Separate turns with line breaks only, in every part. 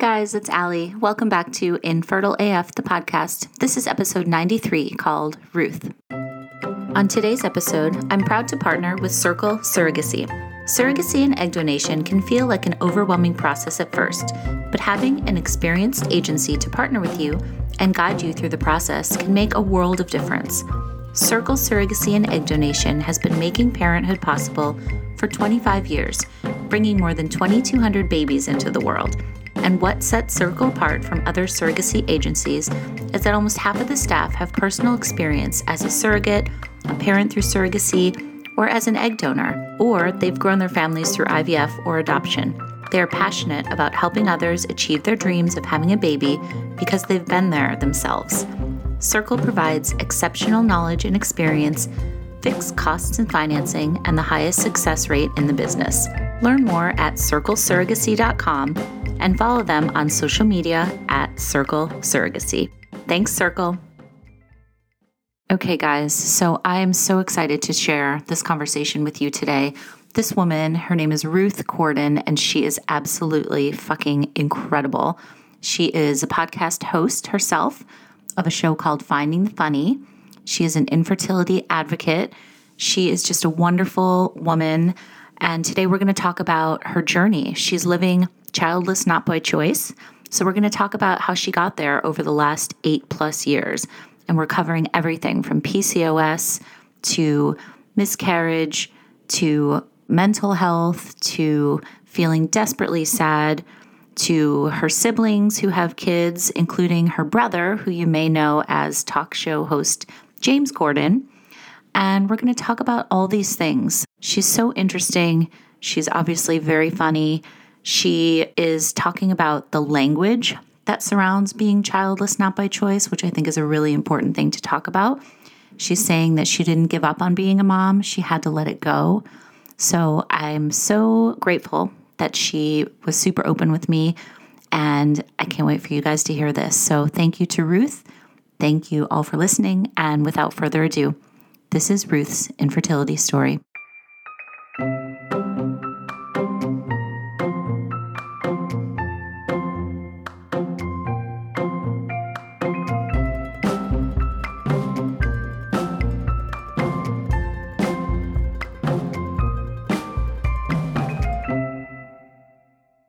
guys, it's Allie. Welcome back to Infertile AF, the podcast. This is episode 93 called Ruth. On today's episode, I'm proud to partner with Circle Surrogacy. Surrogacy and egg donation can feel like an overwhelming process at first, but having an experienced agency to partner with you and guide you through the process can make a world of difference. Circle Surrogacy and Egg Donation has been making parenthood possible for 25 years, bringing more than 2,200 babies into the world. And what sets Circle apart from other surrogacy agencies is that almost half of the staff have personal experience as a surrogate, a parent through surrogacy, or as an egg donor, or they've grown their families through IVF or adoption. They are passionate about helping others achieve their dreams of having a baby because they've been there themselves. Circle provides exceptional knowledge and experience, fixed costs and financing, and the highest success rate in the business. Learn more at circlesurrogacy.com and follow them on social media at Circle Surrogacy. Thanks, Circle. Okay, guys, so I am so excited to share this conversation with you today. This woman, her name is Ruth Corden, and she is absolutely fucking incredible. She is a podcast host herself of a show called Finding the Funny. She is an infertility advocate. She is just a wonderful woman. And today we're going to talk about her journey. She's living childless not by choice. So we're going to talk about how she got there over the last eight plus years. And we're covering everything from PCOS to miscarriage to mental health to feeling desperately sad to her siblings who have kids, including her brother, who you may know as talk show host James Corden. And we're going to talk about all these things. She's so interesting. She's obviously very funny. She is talking about the language that surrounds being childless not by choice, which I think is a really important thing to talk about. She's saying that she didn't give up on being a mom, she had to let it go. So I'm so grateful that she was super open with me. And I can't wait for you guys to hear this. So thank you to Ruth. Thank you all for listening. And without further ado, this is Ruth's infertility story.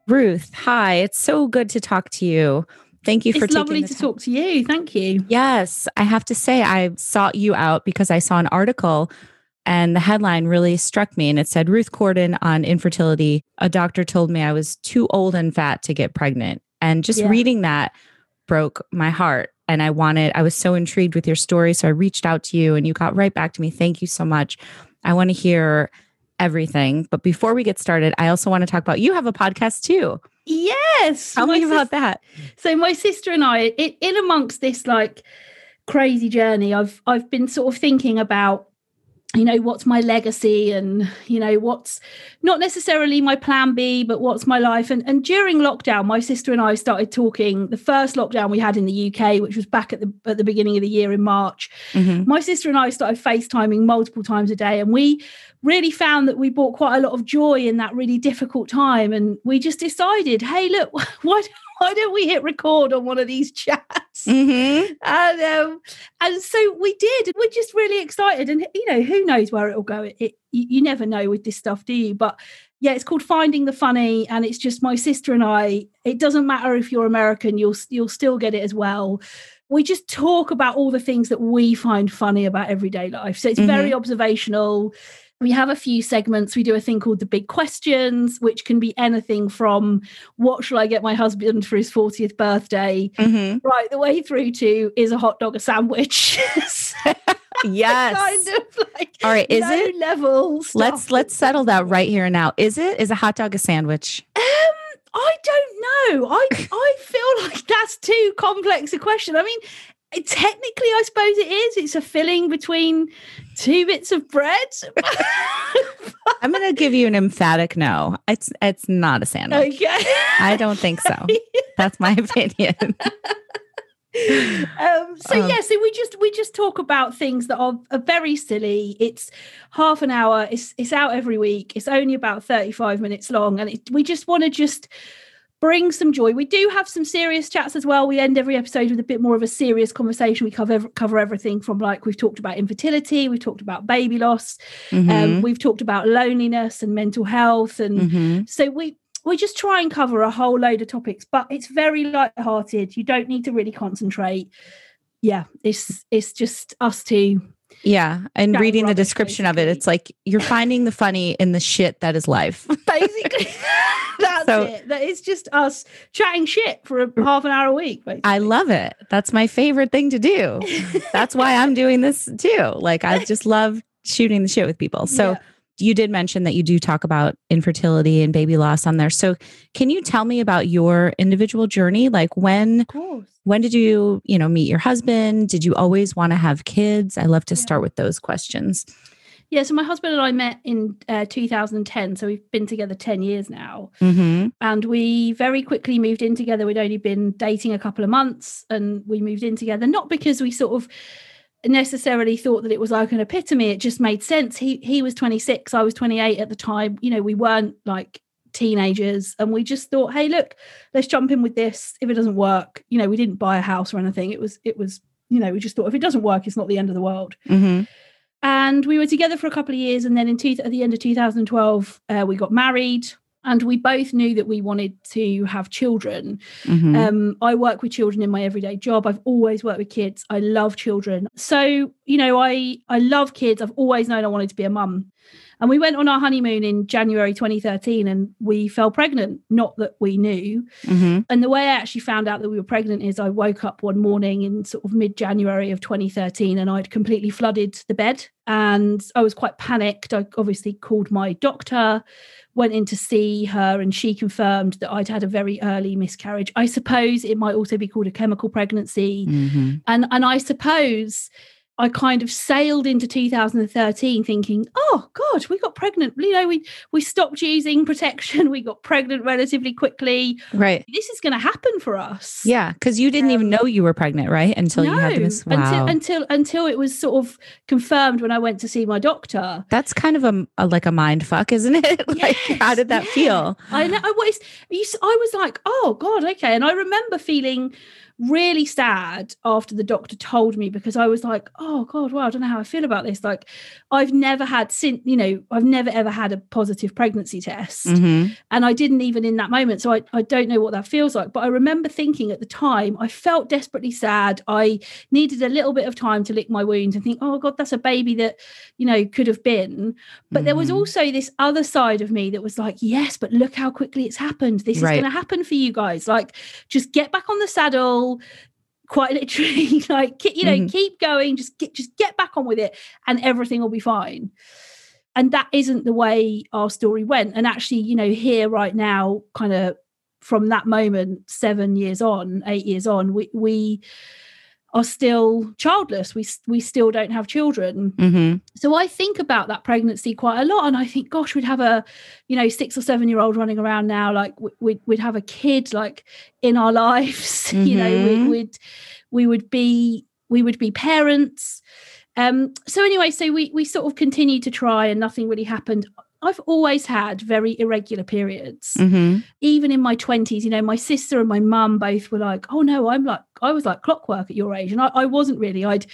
Ruth, hi. It's so good to talk to you. Thank you for
it's lovely to
time.
talk to you. Thank you.
Yes, I have to say I sought you out because I saw an article and the headline really struck me and it said Ruth Corden on infertility. A doctor told me I was too old and fat to get pregnant. And just yeah. reading that broke my heart and I wanted I was so intrigued with your story so I reached out to you and you got right back to me. Thank you so much. I want to hear everything. But before we get started, I also want to talk about you have a podcast too.
Yes.
Tell me about that.
So my sister and I, in, in amongst this like crazy journey, I've I've been sort of thinking about you know what's my legacy and you know what's not necessarily my plan b but what's my life and, and during lockdown my sister and i started talking the first lockdown we had in the uk which was back at the at the beginning of the year in march mm-hmm. my sister and i started facetiming multiple times a day and we really found that we brought quite a lot of joy in that really difficult time. And we just decided, hey, look, why, why don't we hit record on one of these chats? Mm-hmm. And, um, and so we did. We're just really excited. And, you know, who knows where it'll go? It, it, you never know with this stuff, do you? But yeah, it's called Finding the Funny, and it's just my sister and I. It doesn't matter if you're American; you'll you'll still get it as well. We just talk about all the things that we find funny about everyday life. So it's mm-hmm. very observational we have a few segments. We do a thing called the big questions, which can be anything from what shall I get my husband for his 40th birthday, mm-hmm. right the way through to is a hot dog a sandwich.
yes.
kind of like
all right. Is it
level? Stuff.
Let's let's settle that right here and now. Is it is a hot dog a sandwich?
Um, I don't know. I I feel like that's too complex a question. I mean, technically i suppose it is it's a filling between two bits of bread?
I'm going to give you an emphatic no. It's it's not a sandwich. Okay. i don't think so. That's my opinion.
Um, so um, yeah so we just we just talk about things that are, are very silly. It's half an hour. It's it's out every week. It's only about 35 minutes long. And it, we just want to just bring some joy. We do have some serious chats as well. We end every episode with a bit more of a serious conversation. We cover cover everything from like we've talked about infertility, we've talked about baby loss,
Mhm.
um, we've talked about loneliness and mental health, and
Mhm.
so we we just try and cover a whole load of topics. But it's very light-hearted. You don't need to really concentrate. Yeah, it's it's just us two.
Yeah. And reading the description of it, it's like you're finding the funny in the shit that is life.
Basically, that's
So-
it. That is just us chatting shit for a half an hour a week. Basically.
I love it. That's my favorite thing to do. That's why I'm doing this too. Like I just love shooting the shit with people. So
Yeah.
You did mention that you do talk about infertility and baby loss on there. So can you tell me about your individual journey? Like when when did you, you know, meet your husband? Did you always want to have kids? I love to
Yeah.
start with those questions.
Yeah, so my husband and I met in uh, 2010. So we've been together 10 years now.
Mm-hmm.
And we very quickly moved in together. We'd only been dating a couple of months and we moved in together, not because we sort of necessarily thought that it was like an epitome. It just made sense. He he was 26, I was 28 at the time. You know, we weren't like teenagers and we just thought, hey, look, let's jump in with this. If it doesn't work, you know, we didn't buy a house or anything. It was, it was, you know, we just thought if it doesn't work, it's not the end of the world.
Mm-hmm.
and we were together for a couple of years and then in two, at the end of 2012 uh, we got married and we both knew that we wanted to have children.
Mm-hmm.
um, i work with children in my everyday job. I've always worked with kids. I love children. So you know i i love kids. I've always known i wanted to be a mum. And we went on our honeymoon in january 2013 and we fell pregnant. Not that we knew.
Mm-hmm.
and the way I actually found out that we were pregnant is I woke up one morning in sort of mid January of 2013 and I'd completely flooded the bed. And I was quite panicked. I obviously called my doctor, went in to see her, and she confirmed that I'd had a very early miscarriage. I suppose it might also be called a chemical pregnancy.
Mm-hmm.
And and I suppose I kind of sailed into 2013 thinking, oh God, we got pregnant. You know, we we stopped using protection. We got pregnant relatively quickly.
Right.
This is going to happen for us.
Yeah. Cause you didn't even
Um,
know you were pregnant, right? Until you had the miss. Wow.
until until until it was sort of confirmed when I went to see my doctor.
That's kind of a, a like a mind fuck, isn't it? like, how did that
yeah.
feel?
I know. I was. I was like, oh God, okay. And I remember feeling really sad after the doctor told me because I was like, oh God, well, I don't know how I feel about this. Like, I've never had since you know, I've never ever had a positive pregnancy test.
Mm-hmm.
and I didn't even in that moment. So I, I don't know what that feels like. But I remember thinking at the time, I felt desperately sad. I needed a little bit of time to lick my wounds and think, oh God, that's a baby that, you know, could have been. But there was
Mhm.
also this other side of me that was like, yes, but look how quickly it's happened. This is going to happen for you guys. Like, just get back on the saddle. Quite literally, like you know,
Mhm.
keep going. Just get, just get back on with it, and everything will be fine and that isn't the way our story went and actually you know here right now kind of from that moment 7 years on 8 years on we we are still childless we we still don't have children
Mm-hmm.
so i think about that pregnancy quite a lot and i think gosh we'd have a you know 6 or 7 year old running around now like we'd, we'd have a kid like in our lives you know we,
Mhm.
we'd we would be we would be parents um so anyway so we we sort of continued to try and nothing really happened i've always had very irregular periods
Mm-hmm.
even in my 20s you know my sister and my mum both were like oh no i'm like i was like clockwork at your age and i, I wasn't really i'd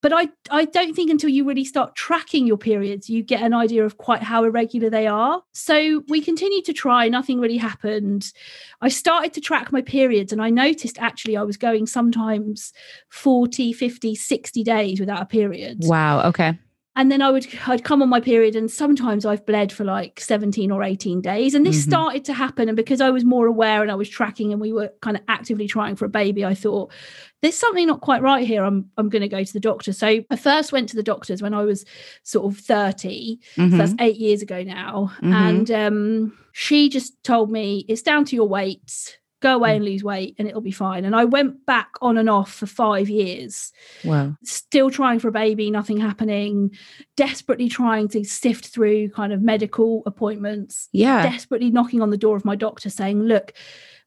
but i i don't think until you really start tracking your periods you get an idea of quite how irregular they are so we continued to try nothing really happened i started to track my periods and i noticed actually i was going sometimes 40 50 60 days without a period
Wow. Okay.
And then I would I'd come on my period and sometimes I've bled for like 17 or 18 days and this
Mhm.
started to happen and because I was more aware and I was tracking and we were kind of actively trying for a baby I thought there's something not quite right here I'm I'm going to go to the doctor so I first went to the doctors when I was sort of 30 so
Mhm.
that's 8 years ago now
Mhm.
and um she just told me it's down to your weight go away
Mm.
and lose weight and it'll be fine and I went back on and off for 5 years
Wow.
still trying for a baby, nothing happening, desperately trying to sift through kind of medical appointments,
Yeah.
desperately knocking on the door of my doctor saying, Look,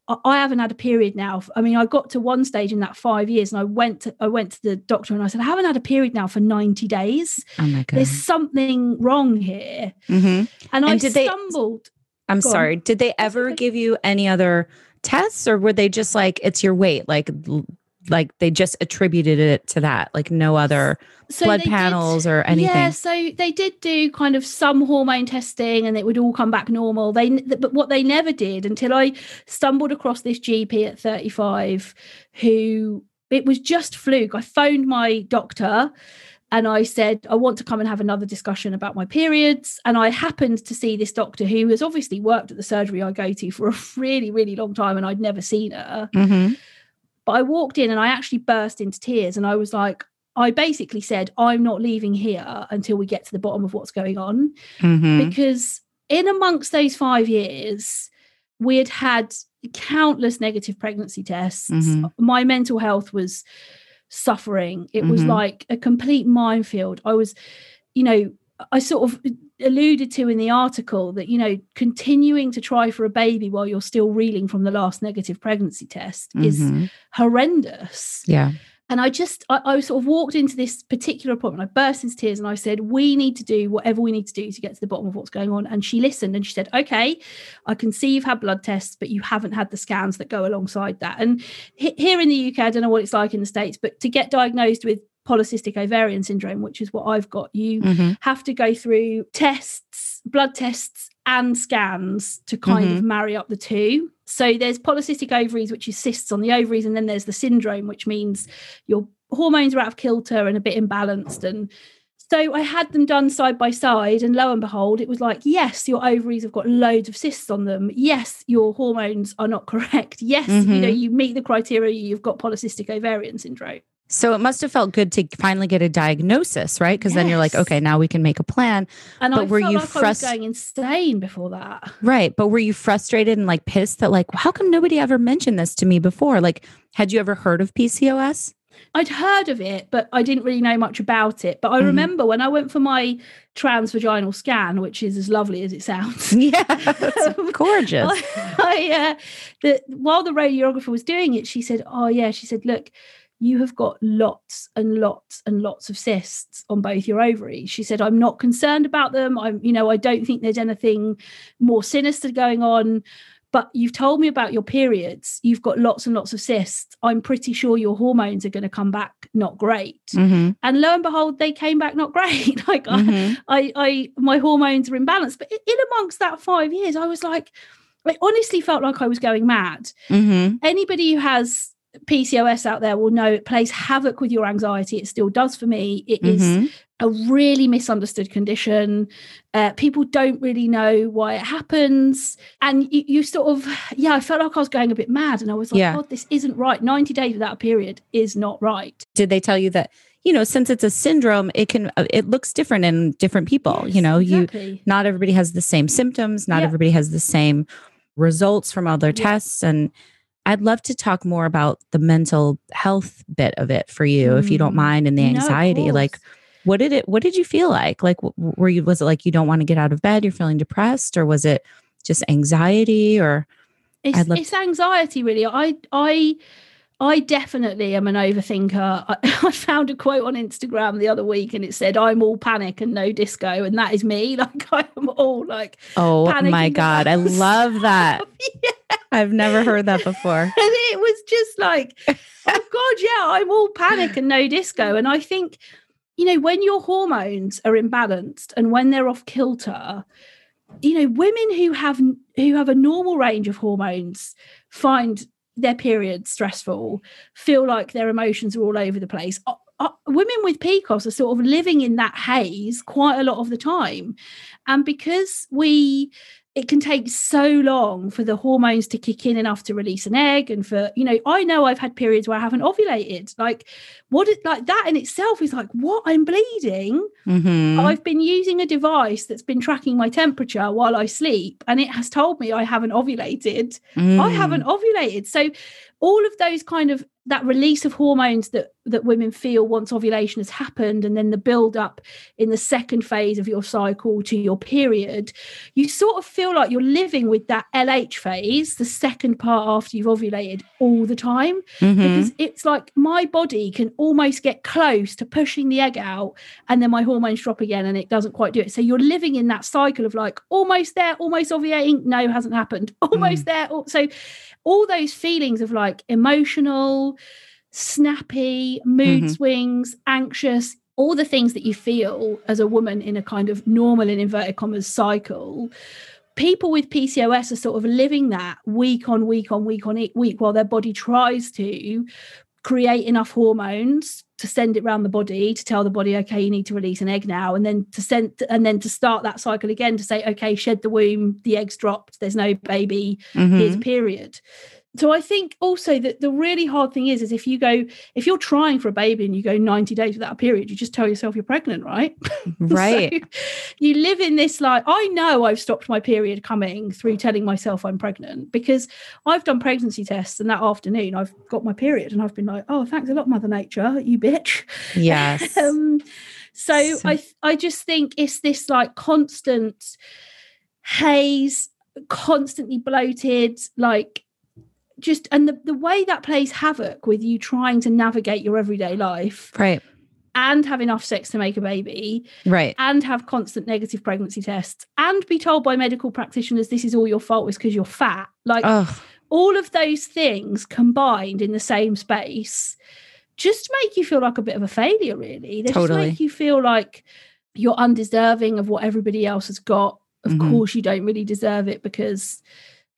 I- I haven't had a period now. I mean, I got to one stage in that five years, and I went to I went to the doctor and I said, I haven't had a period now for 90 days.
Oh my god.
There's something wrong here.
Mhm.
And, I
And did they-
stumbled.
I'm
Go on.
sorry. Did they ever give you any other tests or were they just like it's your weight like like they just attributed it to that like no other
So
blood
they did-
panels or anything
Yeah, so they did do kind of some hormone testing, and it would all come back normal. They, but what they never did until I stumbled across this GP at 35, who it was just fluke. I phoned my doctor. And I said, I want to come and have another discussion about my periods. And I happened to see this doctor who has obviously worked at the surgery I go to for a really, really long time, and I'd never seen her.
Mhm.
But I walked in and I actually burst into tears. And I was like, I basically said, I'm not leaving here until we get to the bottom of what's going on.
Mhm.
Because in amongst those five years, we had had countless negative pregnancy tests.
Mhm.
My mental health was suffering. It was
Mhm.
like a complete minefield. I was, you know, I sort of alluded to in the article that, you know, continuing to try for a baby while you're still reeling from the last negative pregnancy test is
Mhm.
horrendous.
yeah
And I just, I, I sort of walked into this particular appointment. I burst into tears and I said, We need to do whatever we need to do to get to the bottom of what's going on. And she listened and she said, Okay, I can see you've had blood tests, but you haven't had the scans that go alongside that. And he- here in the UK, I don't know what it's like in the States, but to get diagnosed with polycystic ovarian syndrome, which is what I've got, you
Mhm.
have to go through tests, blood tests, and scans to kind of marry up the two. So there's polycystic ovaries, which is cysts on the ovaries, and then there's the syndrome, which means your hormones are out of kilter and a bit imbalanced. And so I had them done side by side, and lo and behold, it was like, yes, your ovaries have got loads of cysts on them. Yes, your hormones are not correct. Yes, you know,
Mhm.
you meet the criteria, you've got polycystic ovarian syndrome.
So it must have felt good to finally get a diagnosis right because then you're like okay now we can make a plan
And
But
I
were you
like I was going insane before that.
Right. But were you frustrated and like pissed that, like, how come nobody ever mentioned this to me before? Like, had you ever heard of PCOS?
I'd heard of it, but I didn't really know much about it. But I
Mhm.
remember when I went for my transvaginal scan, which is as lovely as it sounds.
Yeah. It's gorgeous.
I, uh, the, while the radiographer was doing it, she said, "Oh yeah," she said, "Look, you have got lots and lots and lots of cysts on both your ovaries." She said, "I'm not concerned about them. I'm, you know, I don't think there's anything more sinister going on." But you've told me about your periods. You've got lots and lots of cysts. I'm pretty sure your hormones are going to come back not great.
Mhm.
And lo and behold, they came back not great. like I,
Mhm.
I, I, my hormones are imbalanced. But in amongst that five years, I was like, I honestly felt like I was going mad.
Mhm.
Anybody who has PCOS out there will know it plays havoc with your anxiety. It still does for me. It is
Mhm.
a really misunderstood condition. Uh, people don't really know why it happens. And you, you sort of, yeah, I felt like I was going a bit mad. And I was like,
Yeah.
God, this isn't right. 90 days without a period is not right.
Did they tell you that, you know, since it's a syndrome, it can, uh, it looks different in different people? you
Yes,
know, you, not everybody has the same symptoms, not
Yeah.
everybody has the same results from all their
Yeah.
tests. And I'd love to talk more about the mental health bit of it for you, if you don't
Mm.
mind, and the
No,
anxiety. like, what did it what did you feel like like were you was it like you don't want to get out of bed you're feeling depressed or was it just anxiety or
it's,
love-
it's anxiety really i i i definitely am an overthinker. I, I found a quote on instagram the other week and it said i'm all panic and no disco and that is me. Like i am all like
oh my god i love that.
yeah.
i've never heard that before.
And it was just like oh god yeah i'm all panic and no disco. And i think you know when your hormones are imbalanced and when they're off kilter you know women who have who have a normal range of hormones find their periods stressful feel like their emotions are all over the place. Women with pcos are sort of living in that haze quite a lot of the time. And because we it can take so long for the hormones to kick in enough to release an egg and for you know i know i've had periods where i haven't ovulated like what it like that in itself is like what i'm bleeding
Mhm.
i've been using a device that's been tracking my temperature while i sleep and it has told me i haven't ovulated i
Mm.
haven't ovulated so all of those kind of that release of hormones that that women feel once ovulation has happened and then the build up in the second phase of your cycle to your period you sort of feel like you're living with that LH phase the second part after you've ovulated all the time.
Mhm.
because it's like my body can almost get close to pushing the egg out and then my hormones drop again and it doesn't quite do it. So you're living in that cycle of like almost there almost ovulating no hasn't happened. Almost there. So all those feelings of like emotional snappy mood
Mhm.
swings anxious all the things that you feel as a woman in a kind of normal in inverted commas cycle people with PCOS are sort of living that week on week on week on week while their body tries to create enough hormones to send it around the body to tell the body okay you need to release an egg now and then to send and then to start that cycle again to say okay shed the womb the eggs dropped there's no baby
Mhm.
here's period so i think also that the really hard thing is is if you go if you're trying for a baby and you go 90 days without a period you just tell yourself you're pregnant right?
Right.
so you live in this like I know I've stopped my period coming through telling myself I'm pregnant because I've done pregnancy tests and that afternoon I've got my period and I've been like, oh, thanks a lot, Mother Nature, you bitch.
yes.
Um, so
So-
I I just think it's this like constant haze, constantly bloated, like just and the, the way that plays havoc with you trying to navigate your everyday life
right.
and have enough sex to make a baby
right.
and have constant negative pregnancy tests and be told by medical practitioners this is all your fault. Is because you're fat. Like
oh
all of those things combined in the same space just make you feel like a bit of a failure really. They
Totally.
just make you feel like you're undeserving of what everybody else has got. Of
Mhm.
course you don't really deserve it because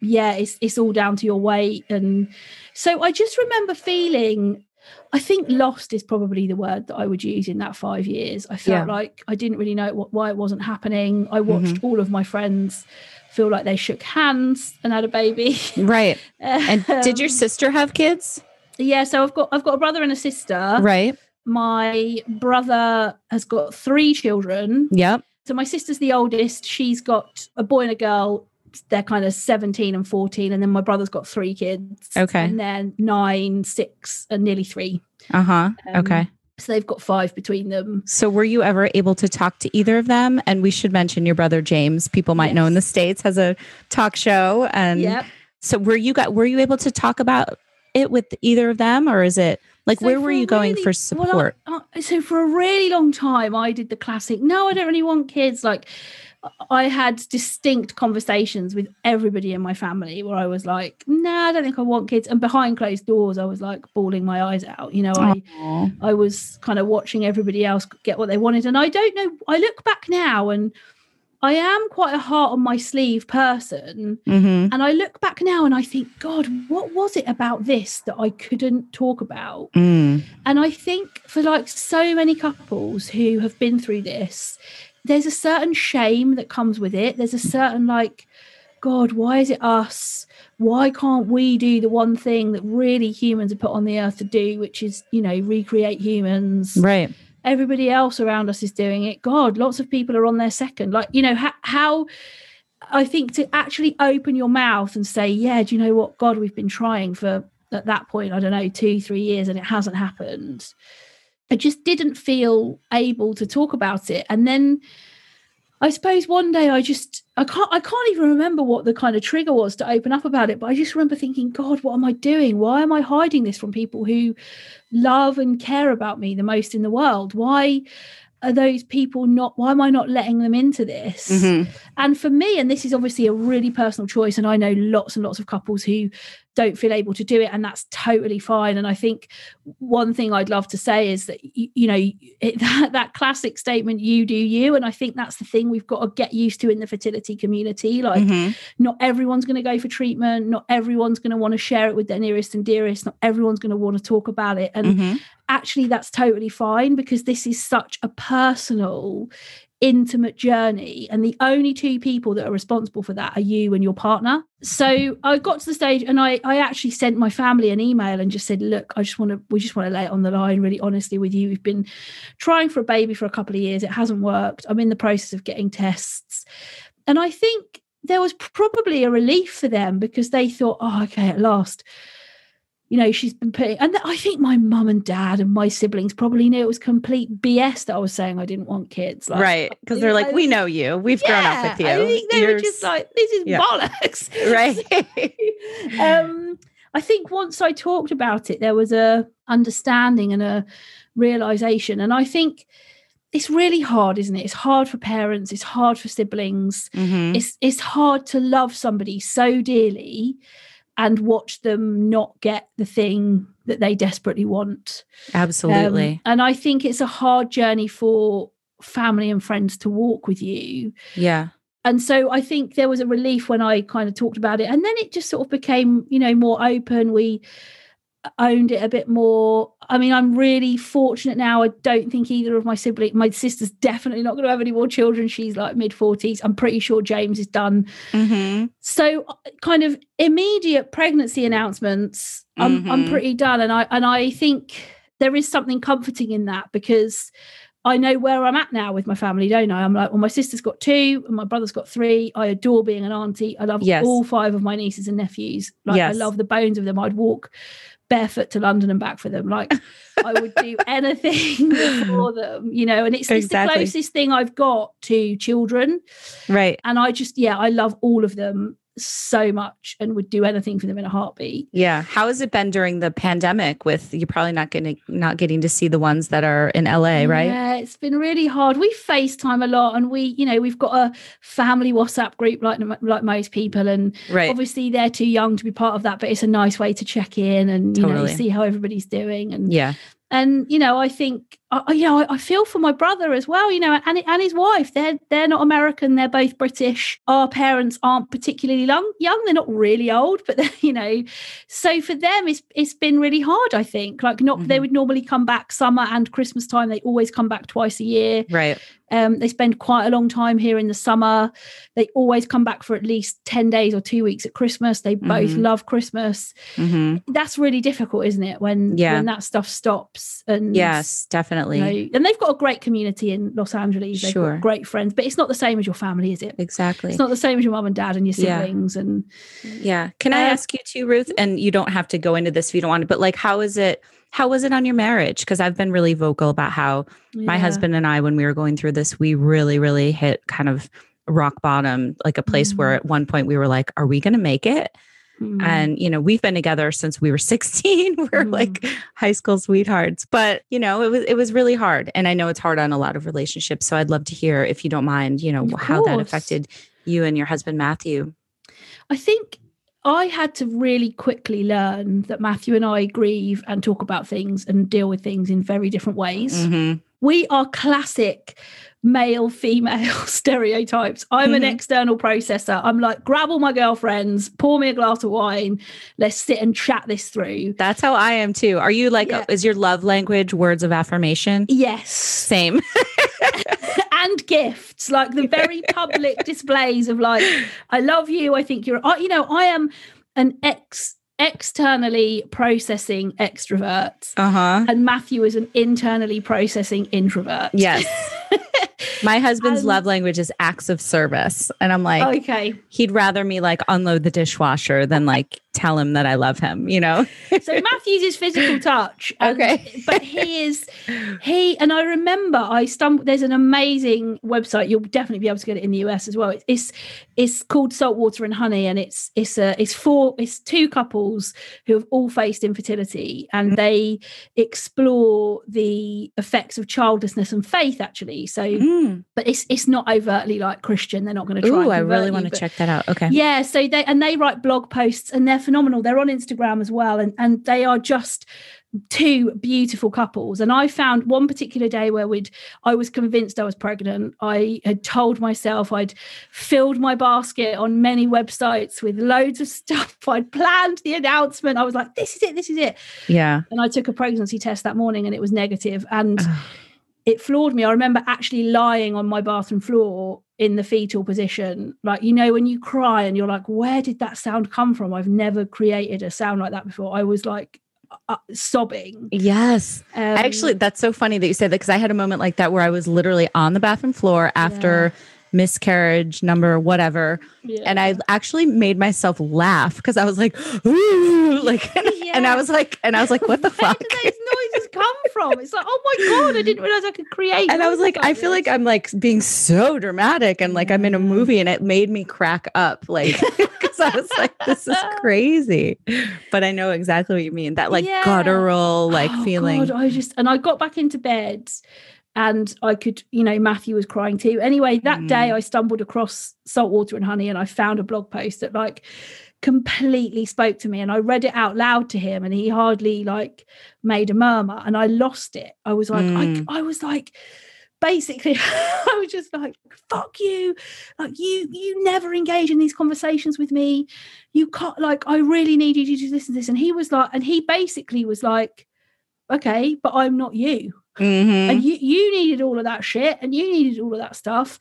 yeah it's it's all down to your weight and so i just remember feeling I think lost is probably the word that I would use in that five years. I felt
Yeah.
like I didn't really know what, why it wasn't happening. I watched all of my friends feel like they shook hands and had a baby.
right and did your
Um,
sister have kids
Yeah, so I've got I've got a brother and a sister.
right
My brother has got three children.
yep
So my sister's the oldest. She's got a boy and a girl. They're kind of 17 and 14. And then my brother's got three kids.
Okay.
And then nine, six, and nearly three.
uh-huh
Um,
okay
So they've got five between them.
So, were you ever able to talk to either of them? And we should mention your brother James. People might know in the states has a talk show. And
Yep.
so, were you got were you able to talk about it with either of them, or is it like
So
where were you going
really-
for
well, I-
support?
uh, so for a really long time, I did the classic. No, I don't really want kids. Like I had distinct conversations with everybody in my family where I was like, "Nah, I don't think I want kids." And behind closed doors, I was like bawling my eyes out. You know, I I was kind of watching everybody else get what they wanted. And I don't know, I look back now and I am quite a heart on my sleeve person.
Mhm.
And I look back now and I think, God, what was it about this that I couldn't talk about?
Mm.
And I think for like so many couples who have been through this, there's a certain shame that comes with it. There's a certain like, God, why is it us? Why can't we do the one thing that really humans are put on the earth to do, which is, you know, recreate humans?
Right.
Everybody else around us is doing it. God, lots of people are on their second. Like, you know, how, how I think to actually open your mouth and say, yeah, do you know what? God, we've been trying for at that point, I don't know, two, three years and it hasn't happened. I just didn't feel able to talk about it. And then I suppose one day I just I can't I can't even remember what the kind of trigger was to open up about it, but I just remember thinking, God, what am I doing? Why am I hiding this from people who love and care about me the most in the world? Why are those people not why am I not letting them into this?
Mhm.
And for me, and this is obviously a really personal choice, and I know lots and lots of couples who don't feel able to do it, and that's totally fine. And I think one thing I'd love to say is that you, you know it, that, that classic statement, "You do you," and I think that's the thing we've got to get used to in the fertility community. Like,
Mhm.
not everyone's going to go for treatment, not everyone's going to want to share it with their nearest and dearest, not everyone's going to want to talk about it, and
Mhm.
actually that's totally fine because this is such a personal intimate journey and the only two people that are responsible for that are you and your partner. So i got to the stage and i i actually sent my family an email and just said look i just want to we just want to lay it on the line really honestly with you. We've been trying for a baby for a couple of years. It hasn't worked. I'm in the process of getting tests. And i think there was probably a relief for them because they thought oh okay at last you know, she's been putting, and I think my mum and dad and my siblings probably knew it was complete BS that I was saying I didn't want kids.
Like, right. Because they're like, we know you. We've yeah, grown up with you.
I think they You're... were just like, this is yeah. bollocks.
Right.
um, I think once I talked about it, there was a understanding and a realization. And I think it's really hard, isn't it? It's hard for parents, it's hard for siblings. Mm-hmm. It's it's hard to love somebody so dearly and watch them not get the thing that they desperately want.
Absolutely. Um,
and I think it's a hard journey for family and friends to walk with you.
Yeah.
And so I think there was a relief when I kind of talked about it. And then it just sort of became, you know, more open. We owned it a bit more. I mean, I'm really fortunate now. I don't think either of my siblings, my sister's definitely not going to have any more children. She's like mid 40s. I'm pretty sure James is done. Mm-hmm. So, uh, kind of immediate pregnancy announcements, I'm, mm-hmm. I'm pretty done. And I and I think there is something comforting in that because I know where I'm at now with my family, don't I? I'm like, well, my sister's got two and my brother's got three. I adore being an auntie. I love yes. all five of my nieces and nephews. Like yes. I love the bones of them. I'd walk barefoot to London and back for them. Like I would do anything for them, you know, and it's, exactly. the closest thing I've got to children.
Right.
And I just, yeah, I love all of them so much and would do anything for them in a heartbeat.
Yeah. How has it been during the pandemic with you're probably not getting not getting to see the ones that are in LA, right?
Yeah, it's been really hard. We FaceTime a lot and we, you know, we've got a family WhatsApp group like like most people and right. obviously they're too young to be part of that, but it's a nice way to check in and you totally. know see how everybody's doing and
yeah
and you know i think I, you know I, feel for my brother as well you know and, and his wife they're they're not american they're both british our parents aren't particularly young young they're not really old but you know so for them it's it's been really hard i think like not mm-hmm. they would normally come back summer and christmas time they always come back twice a year
right
um, they spend quite a long time here in the summer. They always come back for at least 10 days or two weeks at Christmas. They both mm-hmm. love Christmas. Mm-hmm. That's really difficult, isn't it? When, yeah. when that stuff stops. And
yes, definitely. You
know, and they've got a great community in Los Angeles. They've sure. got great friends, but it's not the same as your family, is it?
Exactly.
It's not the same as your mom and dad and your siblings.
Yeah.
And
yeah. Can I uh, ask you too, Ruth? And you don't have to go into this if you don't want to, but like, how is it? how was it on your marriage? Because I've been really vocal about how yeah. my husband and I, when we were going through this, we really, really hit kind of rock bottom, like a place mm. where at one point we were like, are we going to make it? Mm. And, you know, we've been together since we were 16. we're mm. like high school sweethearts. But, you know, it was it was really hard. And I know it's hard on a lot of relationships. So I'd love to hear, if you don't mind, you know, of how course. that affected you and your husband Matthew.
I think I had to really quickly learn that Matthew and I grieve and talk about things and deal with things in very different ways. Mm-hmm. We are classic male female stereotypes. I'm mm-hmm. an external processor. I'm like, grab all my girlfriends, pour me a glass of wine, let's sit and chat this through.
That's how I am too. Are you like, yeah. is your love language words of affirmation?
Yes.
Same.
and gifts, like the very public displays of like, I love you. I think you're, you know, I am an ex externally processing extrovert.
Uh-huh.
And Matthew is an internally processing introvert.
Yes. My husband's um, love language is acts of service. And I'm like,
okay.
He'd rather me like unload the dishwasher than like tell him that I love him, you know?
so Matthew's his physical touch.
okay.
But he is, he, and I remember I stumbled, there's an amazing website. You'll definitely be able to get it in the US as well. It's, it's, it's called Saltwater and Honey. And it's, it's a, it's four, it's two couples who have all faced infertility and mm. they explore the effects of childlessness and faith actually. So, mm. but it's, it's not overtly like Christian. They're not going to try.
Oh, I really want to check that out. Okay.
Yeah. So they, and they write blog posts and they're phenomenal. They're on Instagram as well, and and they are just two beautiful couples. And i found one particular day where we'd i was convinced i was pregnant. I had told myself i'd filled my basket on many websites with loads of stuff. I'd planned the announcement. I was like this is it this is it.
Yeah.
And i took a pregnancy test that morning and it was negative. And it floored me. I remember actually lying on my bathroom floor in the fetal position. Like you know when you cry and you're like where did that sound come from? I've never created a sound like that before. I was like uh, sobbing.
Yes. Um, actually that's so funny that you said that because i had a moment like that where i was literally on the bathroom floor after yeah miscarriage number, whatever.
Yeah.
And I actually made myself laugh because I was like, Ooh, like, and I was like, and I was like, what the
Where
fuck?
noises come from? It's like, oh my god, I didn't realize I could create.
And I was like, I feel like. I'm like being so dramatic and like I'm in a movie and it made me crack up. Like, because I was like, this is crazy. But I know exactly what you mean. That like
Yeah.
guttural like
Oh,
feeling.
God, I just and I got back into bed and I could, you know, Matthew was crying too. Anyway, that day
Mm.
I stumbled across Saltwater and Honey and I found a blog post that like completely spoke to me and I read it out loud to him and he hardly like made a murmur and I lost it. I was like,
Mm.
I, I was like basically I was just like, fuck you. Like you you never engage in these conversations with me. You can't like I really needed you to listen to this. And he was like, and he basically was like, okay, but I'm not you.
Mhm.
And you you needed all of that shit and you needed all of that stuff,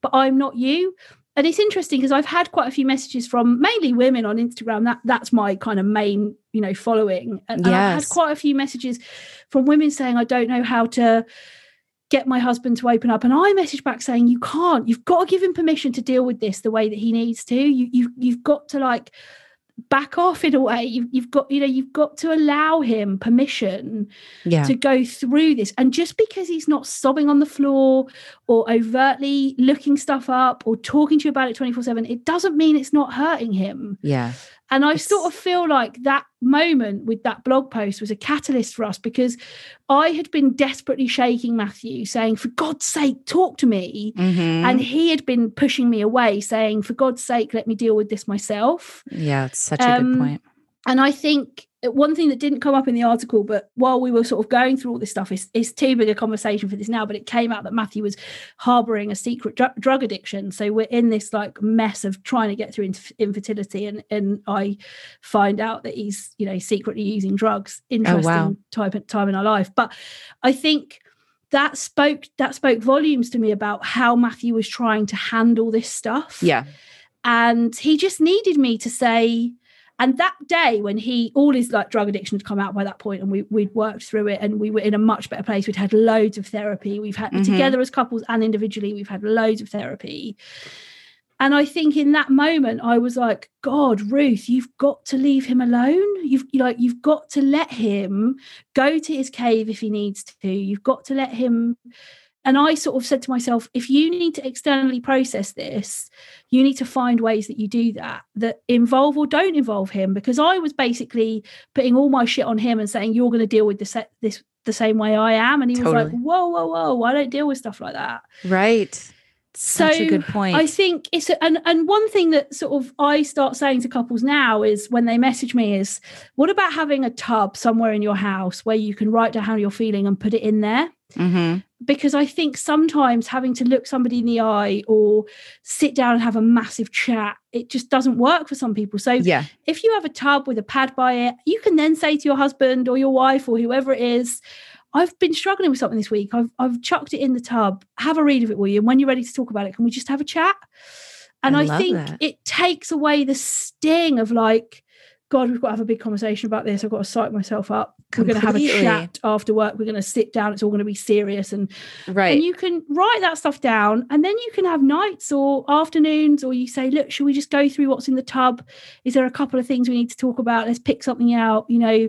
but I'm not you. And it's interesting because I've had quite a few messages from mainly women on Instagram. That that's my kind of main, you know, following. And, and I've had quite a few messages from women saying, I don't know how to get my husband to open up. And I message back saying, You can't, you've got to give him permission to deal with this the way that he needs to. You you you've got to like back off in a way. You've you've got, you know, you've got to allow him permission
yeah.
to go through this. And just because he's not sobbing on the floor or overtly looking stuff up or talking to you about it 24 7, it doesn't mean it's not hurting him.
yeah.
And I
It's-
sort of feel like that moment with that blog post was a catalyst for us because I had been desperately shaking Matthew, saying, For God's sake, talk to me.
Mhm.
And he had been pushing me away, saying, For God's sake, let me deal with this myself.
yeah, it's such a
um,
good point.
And I think Uh, one thing that didn't come up in the article, but while we were sort of going through all this stuff, is, is too big a conversation for this now. But it came out that Matthew was harboring a secret dr- drug addiction. So we're in this like mess of trying to get through inf- infertility, and and I find out that he's you know secretly using drugs. Oh, interesting
wow.
type of time in our life, but I think that spoke that spoke volumes to me about how Matthew was trying to handle this stuff
Yeah.
and he just needed me to say and that day when he all his like drug addiction had come out by that point and we, we'd worked through it and we were in a much better place. We'd had loads of therapy. We've had
Mhm.
together as couples and individually we've had loads of therapy. And i think in that moment i was like god ruth you've got to leave him alone. You've you like you've got to let him go to his cave if he needs to. You've got to let him and I sort of said to myself, if you need to externally process this, you need to find ways that you do that, that involve or don't involve him. Because I was basically putting all my shit on him and saying, you're going to deal with this, this the same way I am. And he was like, whoa, whoa, whoa, I don't deal with stuff like that.
Right.
So
Such a good point.
I think it's a, and and one thing that sort of I start saying to couples now is when they message me is what about having a tub somewhere in your house where you can write down how you're feeling and put it in there
Mhm.
because I think sometimes having to look somebody in the eye or sit down and have a massive chat, it just doesn't work for some people. So
Yeah.
if you have a tub with a pad by it, you can then say to your husband or your wife or whoever it is, I've been struggling with something this week. I've I've chucked it in the tub. Have a read of it, will you? And when you're ready to talk about it, can we just have a chat? And
I
I, think
that.
it takes away the sting of like, God, we've got to have a big conversation about this. I've got to psych myself up. We're going to have a chat after work. We're going to sit down. It's all going to be serious and
Right.
and you can write that stuff down and then you can have nights or afternoons or you say look should we just go through what's in the tub is there a couple of things we need to talk about let's pick something out you know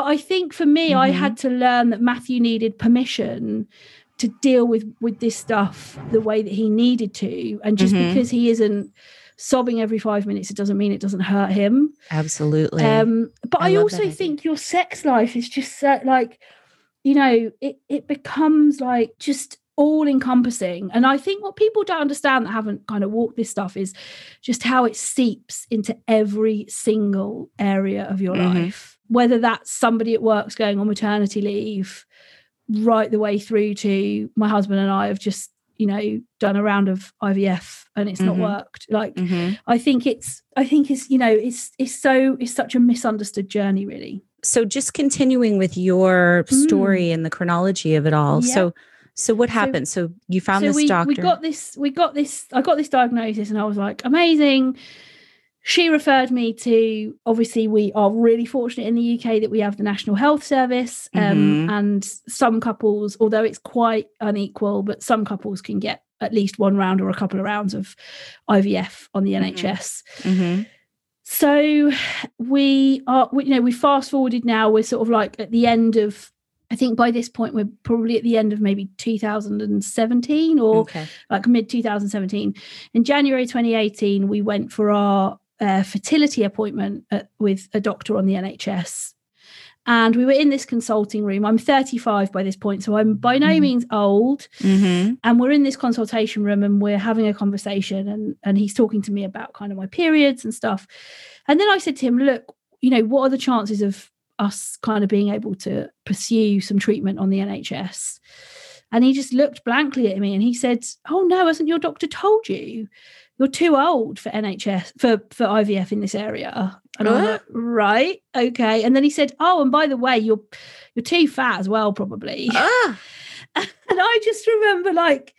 but i think for me i
Mhm.
had to learn that matthew needed permission to deal with with this stuff the way that he needed to and just
Mhm.
because he isn't sobbing every five minutes it doesn't mean it doesn't hurt him
Absolutely.
um, but
I
I, also think your sex life is just so, like, you know, it it becomes like just all encompassing. And I think what people don't understand that haven't kind of walked this stuff is just how it seeps into every single area of your
Mhm.
life. Whether that's somebody at work's going on maternity leave, right the way through to my husband and I have just, you know, done a round of IVF and it's
Mhm.
not worked. Like
Mhm.
I think it's I think it's you know it's it's so it's such a misunderstood journey really.
So just continuing with your
Mm.
story and the chronology of it all.
Yeah.
So so what
So-
happened? So you found
so
this
we
doctor.
we got this we got this I got this diagnosis and I was like amazing. She referred me to obviously we are really fortunate in the UK that we have the National Health Service um,
Mhm.
and some couples although it's quite unequal but some couples can get at least one round or a couple of rounds of IVF on the
Mhm.
NHS.
Mm-hmm.
So we are, we, you know, we fast forwarded now. We're sort of like at the end of, I think by this point we're probably at the end of maybe 2017 or
Okay.
like mid 2017. In January 2018, we went for our uh, fertility appointment at, with a doctor on the NHS. And we were in this consulting room. I'm 35 by this point, so I'm by no
Mhm.
means old
Mm-hmm.
and we're in this consultation room and we're having a conversation and and he's talking to me about kind of my periods and stuff and then i said to him look you know what are the chances of us kind of being able to pursue some treatment on the nhs and he just looked blankly at me and he said oh no hasn't your doctor told you you're too old for nhs for for ivf in this area and i'm like right okay and then he said oh and by the way you're you're too fat as well probably
Ah.
and I just remember like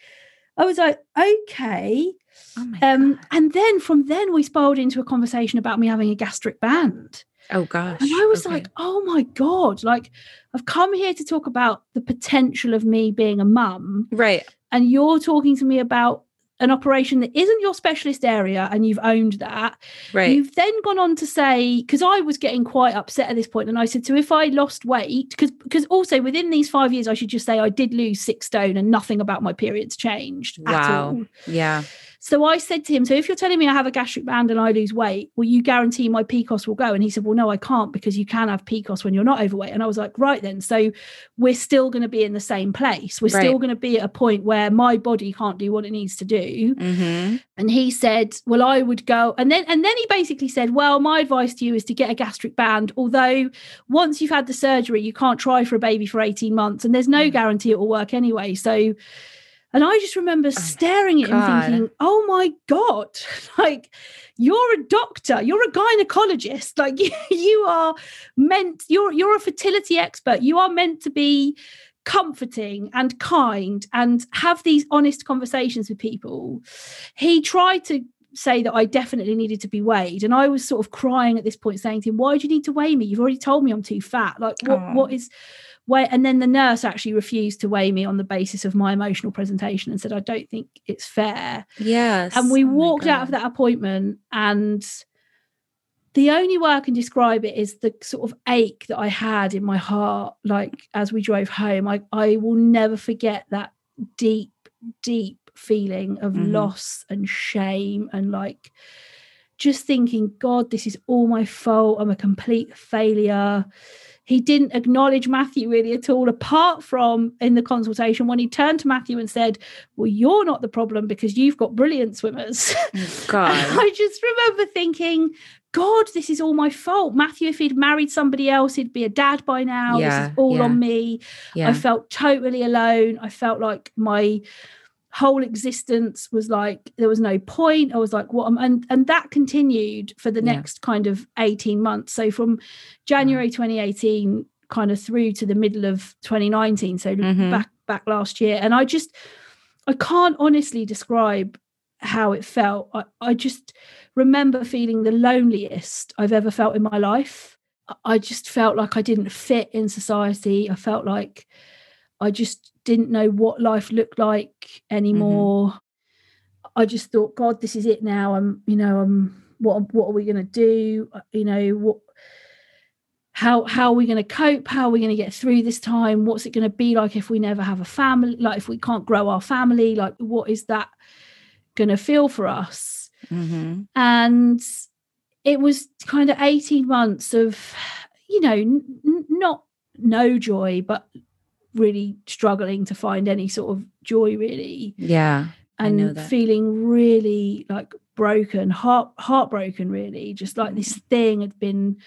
I was like, okay.
Oh
Um, and then from then we spiraled into a conversation about me having a gastric band.
Oh gosh.
And I was
Okay.
like, oh my God, like I've come here to talk about the potential of me being a mum,
right.
and you're talking to me about an operation that isn't your specialist area and you've owned that.
Right.
You've then gone on to say, because I was getting quite upset at this point, and I said, so if I lost weight, because because also within these five years, I should just say I did lose six stone and nothing about my periods changed at
Wow.
all.
yeah.
So I said to him, so if you're telling me I have a gastric band and I lose weight, will you guarantee my PCOS will go? And he said, well, no, I can't because you can have PCOS when you're not overweight. And I was like, right then. So we're still going to be in the same place. We're still going to be at a point where my body can't do what it needs to do
Mm-hmm.
and he said well i would go and then and then he basically said well my advice to you is to get a gastric band although once you've had the surgery you can't try for a baby for 18 months and there's no
Mm.
guarantee it will work anyway so and i just remember oh staring at him
God.
thinking oh my god like you're a doctor you're a gynecologist like you, you are meant you're you're a fertility expert you are meant to be comforting and kind and have these honest conversations with people. He tried to say that I definitely needed to be weighed. And I was sort of crying at this point, saying to him, Why do you need to weigh me? You've already told me I'm too fat. Like, what, what is And then the nurse actually refused to weigh me on the basis of my emotional presentation and said, I don't think it's fair.
Yes.
And we
Oh
walked out of that appointment, and the only way I can describe it is the sort of ache that I had in my heart, like as we drove home. I, I will never forget that deep, deep feeling of
Mhm.
loss and shame and like just thinking, God, this is all my fault. I'm a complete failure. He didn't acknowledge Matthew really at all, apart from in the consultation when he turned to Matthew and said, Well, you're not the problem because you've got brilliant swimmers.
God.
I just remember thinking, God, this is all my fault. Matthew, if he'd married somebody else, he'd be a dad by now.
Yeah,
this is all
yeah.
on me.
yeah.
I felt totally alone. I felt like my whole existence was like there was no point. I was like, what am and and that continued for the
Yeah.
next kind of 18 months. So from January 2018 kind of through to the middle of 2019. So
Mhm.
back back last year. And I just I can't honestly describe how it felt. I, I just remember feeling the loneliest I've ever felt in my life. I just felt like I didn't fit in society. I felt like I just didn't know what life looked like anymore. I just thought, God, this is it now. I'm, you know, I'm what what are we gonna do? Uh, You know, what how how are we going to cope how are we going to get through this time what's it going to be like if we never have a family like if we can't grow our family like what is that going to feel for us
Mhm.
and it was kind of 18 months of you know n- not no joy but really struggling to find any sort of joy really
Yeah.
And feeling really like broken heart heartbroken really just like this
Mm.
thing had been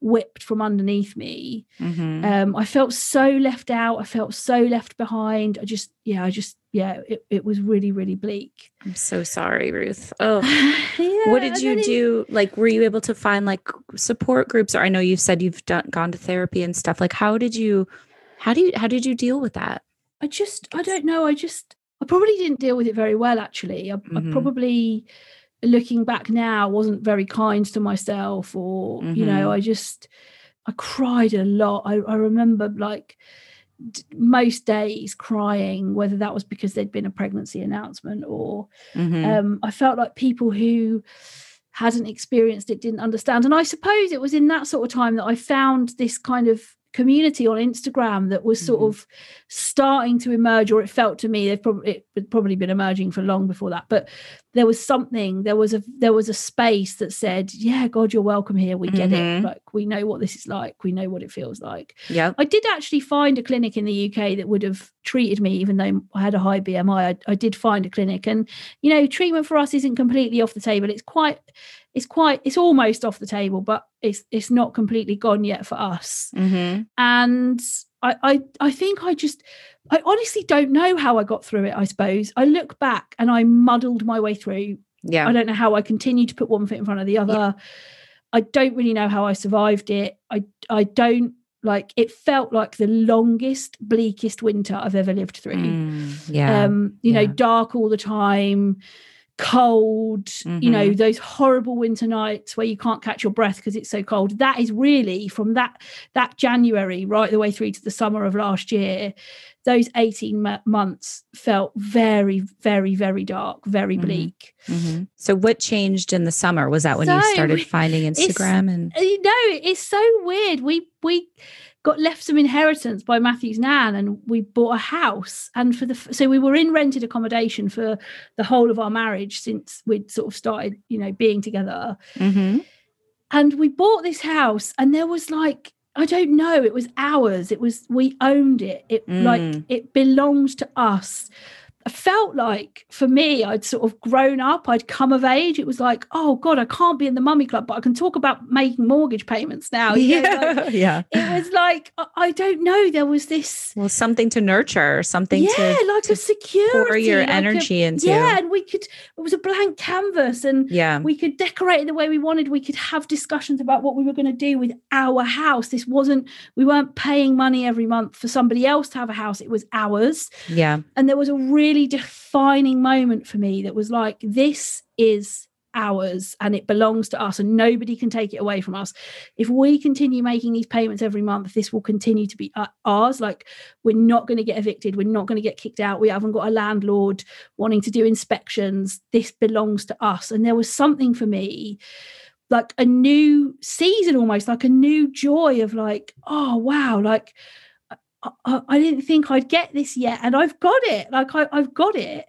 whipped from underneath me
Mhm.
um i felt so left out i felt so left behind i just yeah i just yeah it, it was really really bleak
I'm so sorry, Ruth. Oh.
Yeah,
what did you do like were you able to find like support groups or i know you've said you've done gone to therapy and stuff like how did you how do you how did you deal with that
I just, I don't know. I just, I probably didn't deal with it very well, actually. I,
Mhm.
I probably, looking back now, wasn't very kind to myself, or, you know,
Mhm.
I just, I cried a lot. I, I remember like most days crying, whether that was because there'd been a pregnancy announcement or mm-hmm. um, I felt like people who hadn't experienced it didn't understand. And I suppose it was in that sort of time that I found this kind of community on Instagram that was sort mm-hmm. of starting to emerge, or it felt to me they've probably it had probably been emerging for long before that. But there was something, there was a there was a space that said, Yeah, God, you're welcome here. We get mm-hmm. it. Like we know what this is like, we know what it feels like.
Yeah.
I did actually find a clinic in the UK that would have treated me, even though I had a high BMI. I, I did find a clinic. And you know, treatment for us isn't completely off the table. It's quite it's quite it's almost off the table but it's it's not completely gone yet for us
mm-hmm.
and I, I i think i just i honestly don't know how i got through it i suppose i look back and i muddled my way through
yeah
i don't know how i continued to put one foot in front of the other yeah. i don't really know how i survived it i i don't like it felt like the longest bleakest winter i've ever lived through
mm, yeah
um you
yeah.
know dark all the time cold mm-hmm. you know mm-hmm. those horrible winter nights where you can't catch your breath because it's so cold that is really from that that january right the way through to the summer of last year those 18 m- months felt very very very dark very mm-hmm. bleak
mm-hmm. so what changed in the summer was that when so, you started finding instagram and
you know it's so weird we we got left some inheritance by Matthew's nan and we bought a house. And for the so we were in rented accommodation for the whole of our marriage since we'd sort of started you know being together.
Mm-hmm.
and we bought this house and there was like I don't know it was ours. It was we owned it. It mm. like it belongs to us I felt like for me, I'd sort of grown up, I'd come of age. It was like, oh God, I can't be in the mummy club, but I can talk about making mortgage payments now.
You know, yeah. Like,
yeah. It was like, I don't know, there was this
Well, something to nurture, something
yeah,
to
like
to
a security.
Pour your
like
energy
a,
into.
Yeah, and we could it was a blank canvas and
yeah,
we could decorate it the way we wanted. We could have discussions about what we were going to do with our house. This wasn't, we weren't paying money every month for somebody else to have a house, it was ours.
Yeah.
And there was a really defined defining moment for me that was like, this is ours and it belongs to us and nobody can take it away from us. If we continue making these payments every month, this will continue to be uh, ours. Like, we're not going to get evicted. We're not going to get kicked out. We haven't got a landlord wanting to do inspections. This belongs to us. And there was something for me like a new season almost like a new joy of like oh wow like I, I, didn't think I'd get this yet, and I've got it. Like I, I've got it.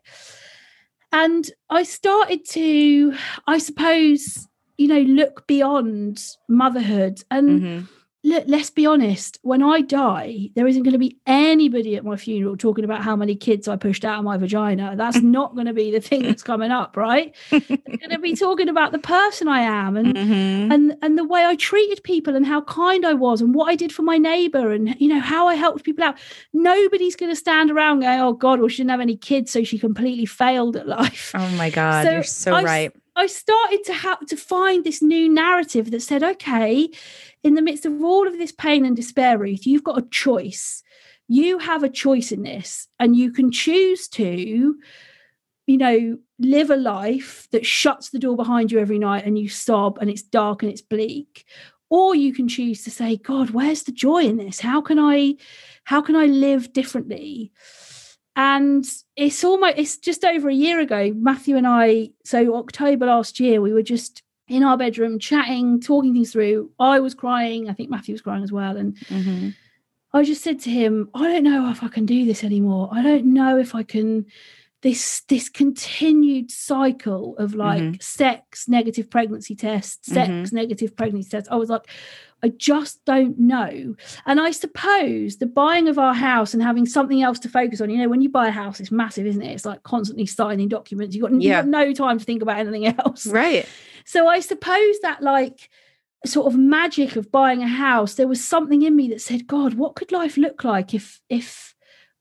And I started to, I suppose, you know, look beyond motherhood and mm-hmm let, let's be honest, when I die, there isn't going to be anybody at my funeral talking about how many kids I pushed out of my vagina. That's not going to be the thing that's coming up, right? They're going to be talking about the person I am and mm-hmm. and and the way I treated people and how kind I was and what I did for my neighbor and you know how I helped people out. Nobody's going to stand around going, "Oh God, well she didn't have any kids, so she completely failed at life."
Oh my God, so you're so
I,
right.
I started to have to find this new narrative that said, okay, in the midst of all of this pain and despair, Ruth, you've got a choice. You have a choice in this, and you can choose to, you know, live a life that shuts the door behind you every night and you sob and it's dark and it's bleak. Or you can choose to say, God, where's the joy in this? How can I, how can I live differently? And it's almost it's just over a year ago, Matthew and I, so October last year, we were just in our bedroom chatting, talking things through. I was crying. I think Matthew was crying as well. And
mm-hmm.
I just said to him, I don't know if I can do this anymore. I don't know if I can this this continued cycle of like mm-hmm. sex negative pregnancy tests sex mm-hmm. negative pregnancy tests i was like i just don't know. And i suppose the buying of our house and having something else to focus on you know when you buy a house it's massive isn't it? It's like constantly signing documents. You've got, yeah. you've got no time to think about anything else.
Right.
So i suppose that like sort of magic of buying a house there was something in me that said god what could life look like if if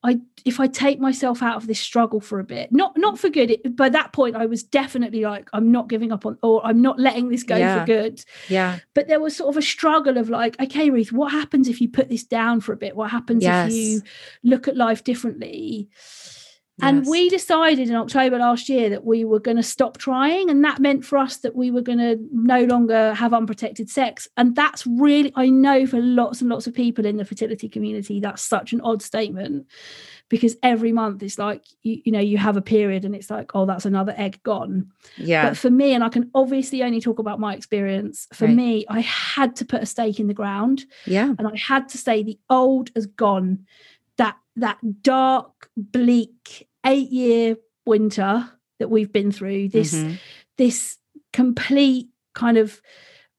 I if I take myself out of this struggle for a bit, not not for good. It, by that point, I was definitely like, I'm not giving up on, or I'm not letting this go yeah. for good.
Yeah.
But there was sort of a struggle of like, okay, Ruth, what happens if you put this down for a bit? What happens yes. if you look at life differently? And we decided in October last year that we were going to stop trying. And that meant for us that we were going to no longer have unprotected sex. And that's really, I know for lots and lots of people in the fertility community, that's such an odd statement because every month it's like, you, you know, you have a period and it's like, oh, that's another egg gone.
Yeah.
But for me, and I can obviously only talk about my experience, for
Right.
me, I had to put a stake in the ground
yeah.
and I had to say the old has gone. That dark, bleak eight year winter that we've been through, this
Mhm.
this complete kind of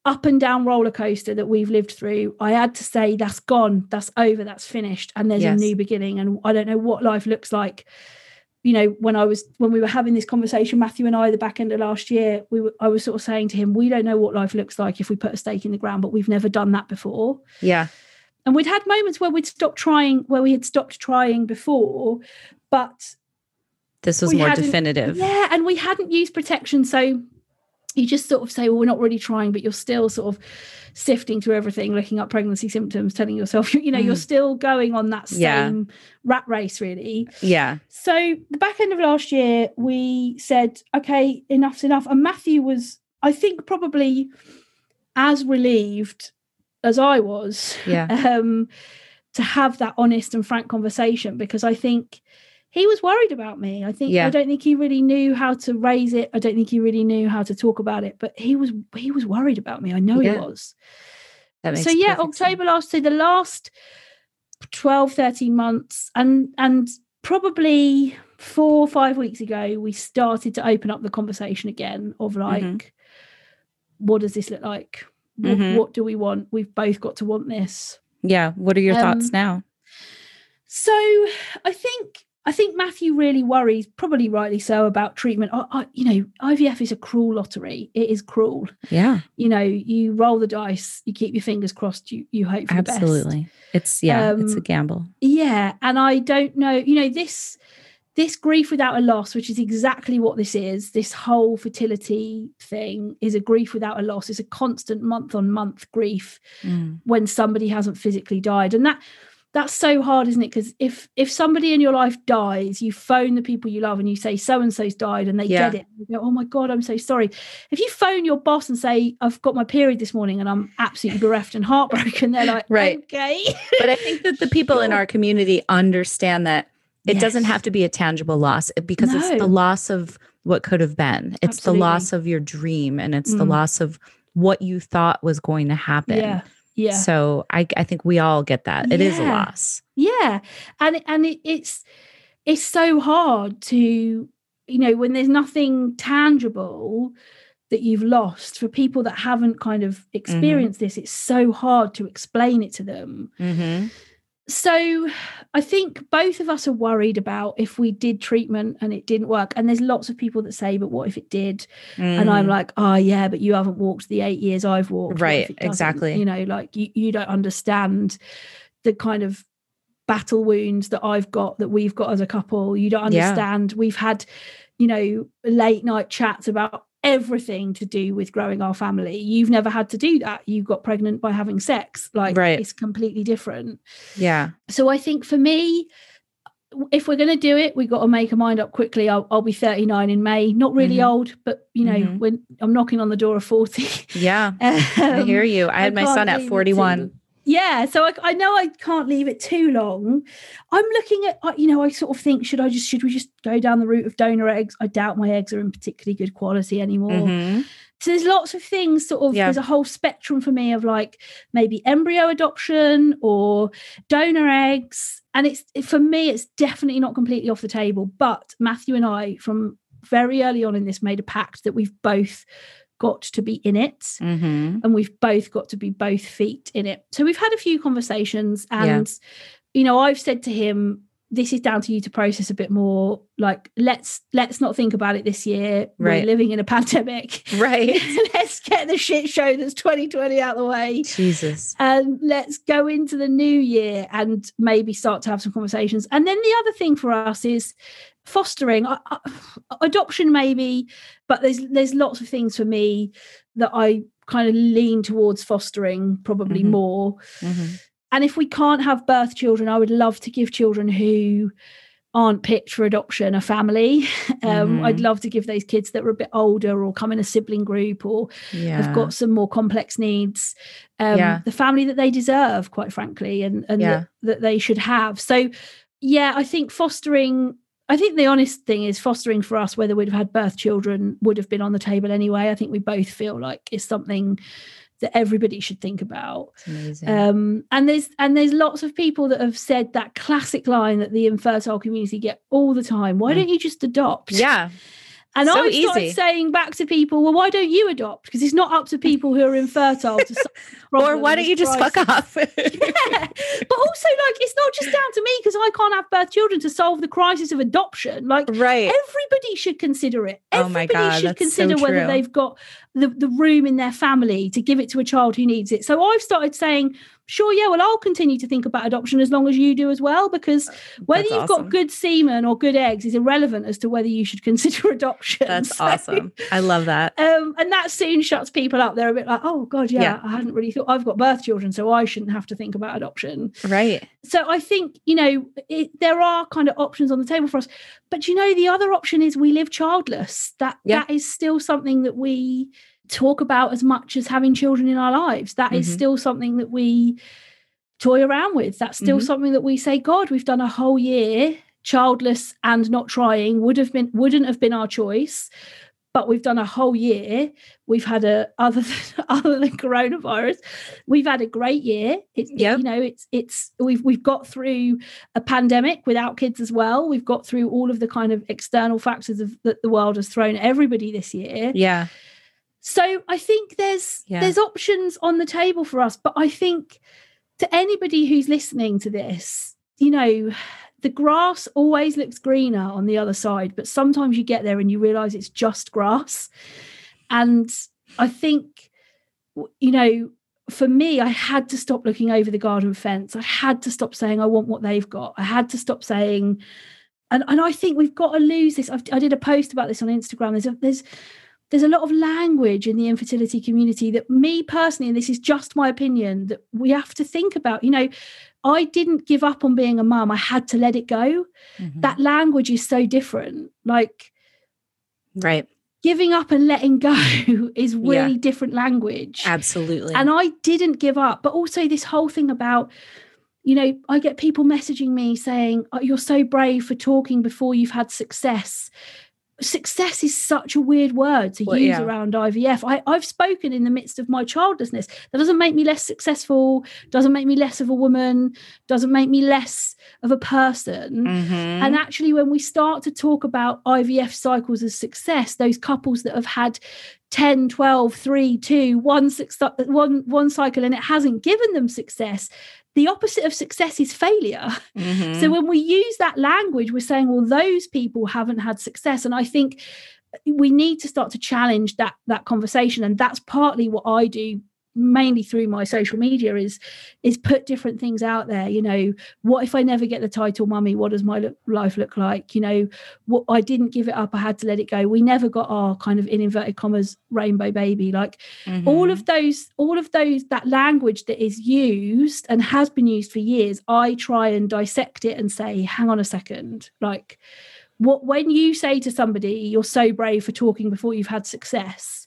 up and down roller coaster that we've lived through, I had to say that's gone, that's over, that's finished, and there's
Yes.
a new beginning. And I don't know what life looks like. You know, when I was when we were having this conversation, Matthew and I, the back end of last year, we were I was sort of saying to him, we don't know what life looks like if we put a stake in the ground, but we've never done that before
Yeah.
And we'd had moments where we'd stopped trying where we had stopped trying before but
This was more definitive.
yeah and we hadn't used protection so you just sort of say well we're not really trying but you're still sort of sifting through everything looking up pregnancy symptoms telling yourself you know you're
Mm.
still going on that
Yeah.
same rat race really
Yeah.
so the back end of last year we said okay enough's enough and matthew was i think probably as relieved as i was
Yeah.
um, to have that honest and frank conversation because I think he was worried about me. I think
Yeah.
I don't think he really knew how to raise it. I don't think he really knew how to talk about it, but he was he was worried about me. I know he was. So yeah,
perfect sense.
October last so the last 12 13 months and and probably 4 or 5 weeks ago we started to open up the conversation again of like
Mhm.
what does this look like? What,
Mhm.
what do we want? We've both got to want this.
Yeah. What are your thoughts
Um,
now?
So I think I think Matthew really worries, probably rightly so, about treatment. I, I, you know, IVF is a cruel lottery. It is cruel.
Yeah.
You know, you roll the dice, you keep your fingers crossed, you you hope for the best.
Absolutely. It's yeah, it's a
Um,
gamble.
Yeah, and I don't know. You know this this grief without a loss, which is exactly what this is. This whole fertility thing is a grief without a loss. It's a constant month on month grief
Mm.
when somebody hasn't physically died and that that's so hard isn't it because if if somebody in your life dies you phone the people you love and you say so and so's died and they
Yeah.
get it you go oh my god i'm so sorry if you phone your boss and say i've got my period this morning and i'm absolutely bereft and heartbroken they're like
Right.
okay
But I think that the people in our community understand that it doesn't have to be a tangible loss eh, because it's the loss of what could have been. It's the loss of your dream and it's the
Mm.
loss of what you thought was going to happen.
yeah yeah
So I, I think we all get that. It is a loss.
yeah and and it, it's it's so hard to you know when there's nothing tangible that you've lost for people that haven't kind of experienced this it's so hard to explain it to them
Mm-hmm.
So i think both of us are worried about if we did treatment and it didn't work. And there's lots of people that say but what if it did? And i'm mm. like oh yeah but you haven't walked the eight years i've walked.
Right, exactly.
you know like you, you don't understand the kind of battle wounds that i've got that we've got as a couple. You don't
Yeah.
understand. We've had you know late night chats about everything to do with growing our family you've never had to do that you got pregnant by having sex like
Right.
it's completely different
yeah.
so I think for me, if we're going to do it, we've got to make a mind up quickly. I'll, I'll be 39 in May. Not really
Mhm.
old, but you know,
Mhm.
when I'm knocking on the door of 40.
Yeah. I hear
Um,
you. I had my
can't
son at
leave it
41.
Yeah, so I, I know I can't leave it too long. I'm looking at, I- you know, I sort of think, should I just, should we just go down the route of donor eggs? I doubt my eggs are in particularly good quality anymore.
Mhm.
So there's lots of things sort of
Yeah.
there's a whole spectrum for me of like maybe embryo adoption or donor eggs. And it's for me, it's definitely not completely off the table. But Matthew and I, from very early on in this, made a pact that we've both got to be in it
Mhm.
and we've both got to be both feet in it. So we've had a few conversations
Yeah.
and you know, I've said to him, this is down to you to process a bit more. Like, let's let's not think about it this year.
Right.
We're living in a pandemic.
Right.
let's get the shit show that's 2020 out of the way.
Jesus.
And let's go into the new year and maybe start to have some conversations. And then the other thing for us is fostering I- I- adoption maybe but there's there's lots of things for me that i kind of lean towards fostering probably
Mhm.
more
Mhm.
and if we can't have birth children i would love to give children who aren't picked for adoption a family. Um,
Mhm.
I'd love to give those kids that are a bit older or come in a sibling group or
Yeah.
have got some more complex needs um,
Yeah.
the family that they deserve, quite frankly, and, and
Yeah.
that, that they should have. So, yeah, I think fostering. I think the honest thing is fostering for us, whether we'd have had birth children, would have been on the table anyway. I think we both feel like it's something that everybody should think about. Um, and there's and there's lots of people that have said that classic line that the infertile community get all the time. Why
Mm.
don't you just adopt?
yeah.
And
so
I started
easy.
saying back to people, well, why don't you adopt? Because it's not up to people who are infertile to
Or why don't you just
crisis.
fuck off?
Yeah. But also, like, it's not just down to me because I can't have birth children to solve the crisis of adoption. Like,
right.
everybody should consider it.
Oh my
Everybody
God,
should
that's so
consider whether they've got the, the room in their family to give it to a child who needs it. So I've started saying, sure, yeah, well, I'll continue to think about adoption as long as you do as well, because whether
That's
you've
awesome.
got good semen or good eggs is irrelevant as to whether you should consider adoption.
That's
So,
awesome. I love that.
Um, and that soon shuts people up. They're a bit like, oh God, yeah,
Yeah.
I hadn't really thought I've got birth children, so I shouldn't have to think about adoption
Right.
so I think you know it, there are kind of options on the table for us, but you know the other option is we live childless. That
Yeah.
that is still something that we talk about as much as having children in our lives. That is
Mhm.
still something that we toy around with. That's still
Mhm.
something that we say, God, we've done a whole year childless and not trying would have been wouldn't have been our choice. But we've done a whole year. We've had a other than, other than coronavirus, we've had a great year. It's
Yep.
you know it's it's we've we've got through a pandemic without kids as well. We've got through all of the kind of external factors of, that the world has thrown at everybody this year.
Yeah.
So I think there's
Yeah.
there's options on the table for us, but I think to anybody who's listening to this, you know, the grass always looks greener on the other side, but sometimes you get there and you realize it's just grass. And I think you know, for me, I had to stop looking over the garden fence. I had to stop saying I want what they've got. I had to stop saying and and I think we've got to lose this. I've, I did a post about this on Instagram. There's a, there's there's a lot of language in the infertility community that me personally, and this is just my opinion, that we have to think about. You know, I didn't give up on being a mum. I had to let it go.
Mhm.
That language is so different. Like
right.
giving up and letting go is really
Yeah.
different language.
Absolutely.
And I didn't give up. But also, this whole thing about, you know, I get people messaging me saying, oh, You're so brave for talking before you've had success. Success is such a weird word to
Well,
use
yeah.
around IVF. I, I've spoken in the midst of my childlessness. That doesn't make me less successful, doesn't make me less of a woman, doesn't make me less of a person.
Mhm.
And actually, when we start to talk about IVF cycles as success, those couples that have had 10, 12, 3, 2, one, six, one, one cycle and it hasn't given them success, the opposite of success is failure.
Mhm.
So when we use that language, we're saying, well, those people haven't had success. And I think we need to start to challenge that that conversation. And that's partly what I do mainly through my social media is is put different things out there you know what if i never get the title mummy? What does my look, life look like? You know what i didn't give it up i had to let it go. We never got our kind of in inverted commas rainbow baby. Like all
Mhm.
of those all of those that language that is used and has been used for years i try and dissect it and say hang on a second. Like what when you say to somebody you're so brave for talking before you've had success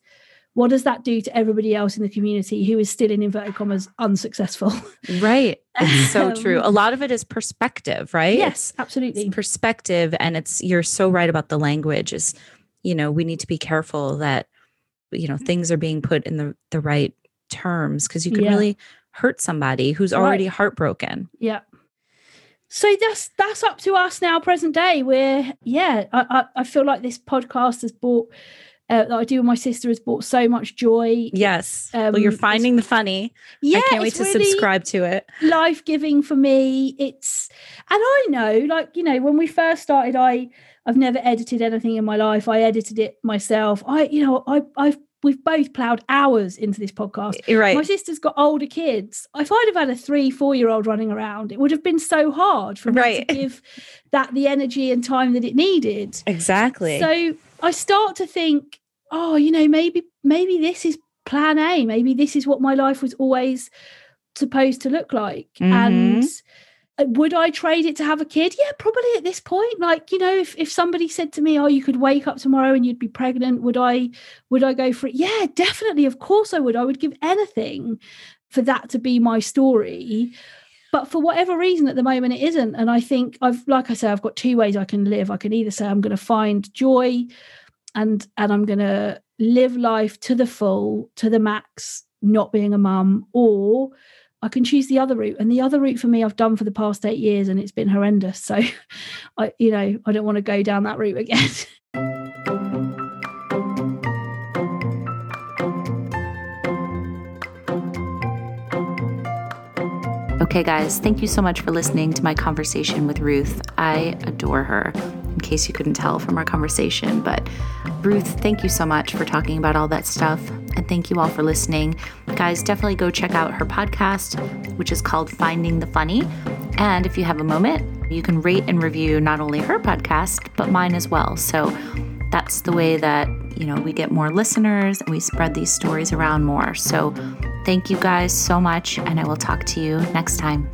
what does that do to everybody else in the community who is still in inverted commas unsuccessful
Right. It's so true.
Um,
A lot of it is perspective, right?
yes
It's
absolutely
perspective and it's you're so right about the language is you know, we need to be careful that you know, things are being put in the the right terms because you can
Yeah.
really hurt somebody who's
Right.
already heartbroken.
Yeah. So that's that's up to us now, present day. We're yeah, I I, I feel like this podcast has brought uh, that I do with my sister has brought so much joy.
Yes. well, you're
Um,
finding the funny.
Yeah,
I can't wait to
really
subscribe to it.
life giving for me. It's and I know, like you know, when we first started, I I've never edited anything in my life. I edited it myself. I you know I I've we've both ploughed hours into this podcast.
Right.
My sister's got older kids. If I'd have had a three, four year old running around, it would have been so hard for me
Right.
to give that the energy and time that it needed.
exactly.
So I start to think, oh, you know, maybe maybe this is plan A. Maybe this is what my life was always supposed to look like.
Mhm.
And Uh, would I trade it to have a kid? Yeah, probably at this point. Like, you know, if, if somebody said to me, Oh, you could wake up tomorrow and you'd be pregnant, would I would I go for it? Yeah, definitely. Of course I would. I would give anything for that to be my story. But for whatever reason at the moment it isn't. And I think I've like I say, I've got two ways I can live. I can either say I'm going to find joy and and I'm going to live life to the full, to the max, not being a mum, or I can choose the other route. And the other route for me, I've done for the past eight years, and it's been horrendous. So, I, you know, I don't want to go down that route again.
Okay, guys, thank you so much for listening to my conversation with Ruth. I adore her, in case you couldn't tell from our conversation. But Ruth, thank you so much for talking about all that stuff. And thank you all for listening. Guys, definitely go check out her podcast, which is called Finding the Funny. And if you have a moment, you can rate and review not only her podcast, but mine as well. So that's the way that, you know, we get more listeners and we spread these stories around more. So thank you guys so much, and I will talk to you next time.